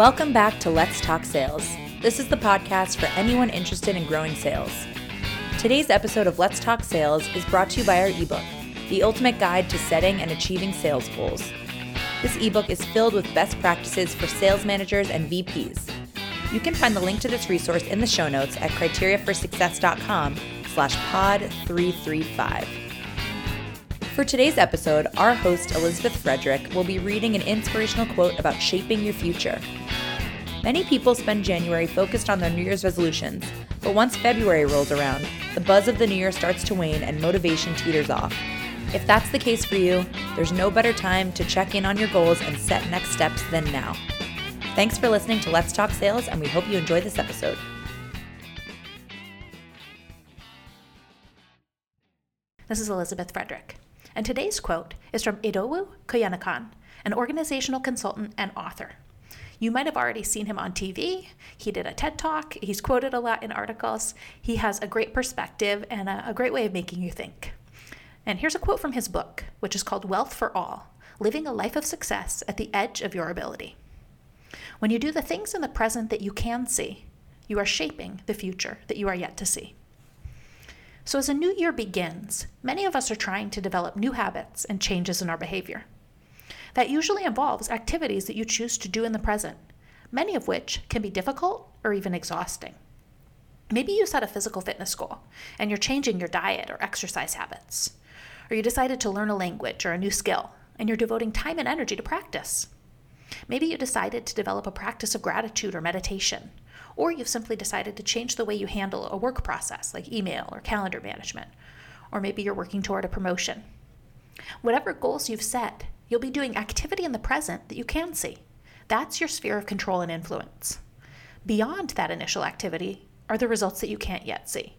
Welcome back to Let's Talk Sales. This is the podcast for anyone interested in growing sales. Today's episode of Let's Talk Sales is brought to you by our ebook, The Ultimate Guide to Setting and Achieving Sales Goals. This ebook is filled with best practices for sales managers and VPs. You can find the link to this resource in the show notes at criteriaforsuccess.com slash pod 335. For today's episode, our host Elizabeth Frederick will be reading an inspirational quote about shaping your future. Many people spend January focused on their New Year's resolutions, but once February rolls around, the buzz of the new year starts to wane and motivation teeters off. If that's the case for you, there's no better time to check in on your goals and set next steps than now. Thanks for listening to Let's Talk Sales, and we hope you enjoy this episode. This is Elizabeth Frederick, and today's quote is from Idowu Koyenikan, an organizational consultant and author. You might have already seen him on TV. He did a TED Talk. He's quoted a lot in articles. He has a great perspective and a, a great way of making you think. And here's a quote from his book, which is called Wealth for All Living a Life of Success at the Edge of Your Ability. When you do the things in the present that you can see, you are shaping the future that you are yet to see. So, as a new year begins, many of us are trying to develop new habits and changes in our behavior. That usually involves activities that you choose to do in the present, many of which can be difficult or even exhausting. Maybe you set a physical fitness goal and you're changing your diet or exercise habits. Or you decided to learn a language or a new skill and you're devoting time and energy to practice. Maybe you decided to develop a practice of gratitude or meditation. Or you've simply decided to change the way you handle a work process like email or calendar management. Or maybe you're working toward a promotion. Whatever goals you've set, You'll be doing activity in the present that you can see. That's your sphere of control and influence. Beyond that initial activity are the results that you can't yet see.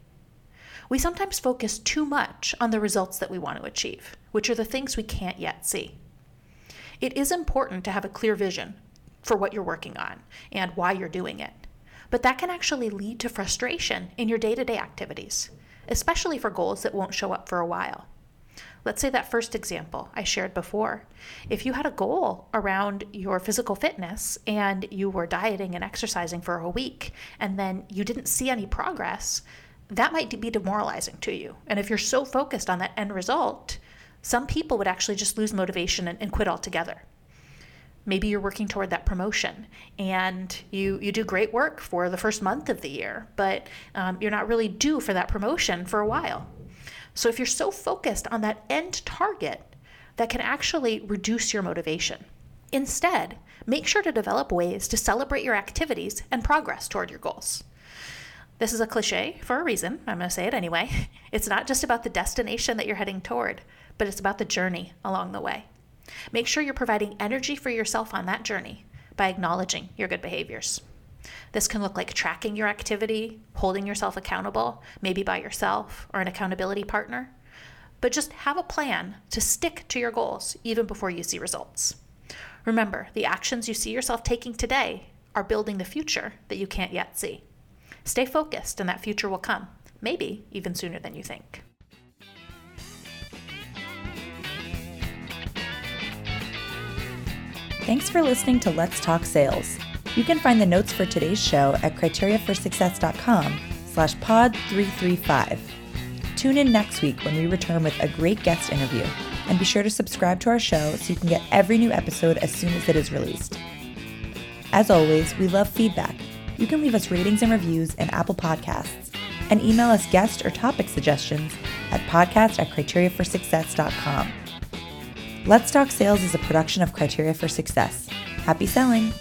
We sometimes focus too much on the results that we want to achieve, which are the things we can't yet see. It is important to have a clear vision for what you're working on and why you're doing it, but that can actually lead to frustration in your day to day activities, especially for goals that won't show up for a while. Let's say that first example I shared before. If you had a goal around your physical fitness and you were dieting and exercising for a week and then you didn't see any progress, that might be demoralizing to you. And if you're so focused on that end result, some people would actually just lose motivation and, and quit altogether. Maybe you're working toward that promotion and you, you do great work for the first month of the year, but um, you're not really due for that promotion for a while. So if you're so focused on that end target, that can actually reduce your motivation. Instead, make sure to develop ways to celebrate your activities and progress toward your goals. This is a cliche for a reason. I'm going to say it anyway. It's not just about the destination that you're heading toward, but it's about the journey along the way. Make sure you're providing energy for yourself on that journey by acknowledging your good behaviors. This can look like tracking your activity, holding yourself accountable, maybe by yourself or an accountability partner. But just have a plan to stick to your goals even before you see results. Remember, the actions you see yourself taking today are building the future that you can't yet see. Stay focused, and that future will come, maybe even sooner than you think. Thanks for listening to Let's Talk Sales. You can find the notes for today's show at criteriaforsuccess.com slash pod 335. Tune in next week when we return with a great guest interview. And be sure to subscribe to our show so you can get every new episode as soon as it is released. As always, we love feedback. You can leave us ratings and reviews in Apple Podcasts and email us guest or topic suggestions at podcast at criteriaforsuccess.com. Let's Talk Sales is a production of Criteria for Success. Happy selling!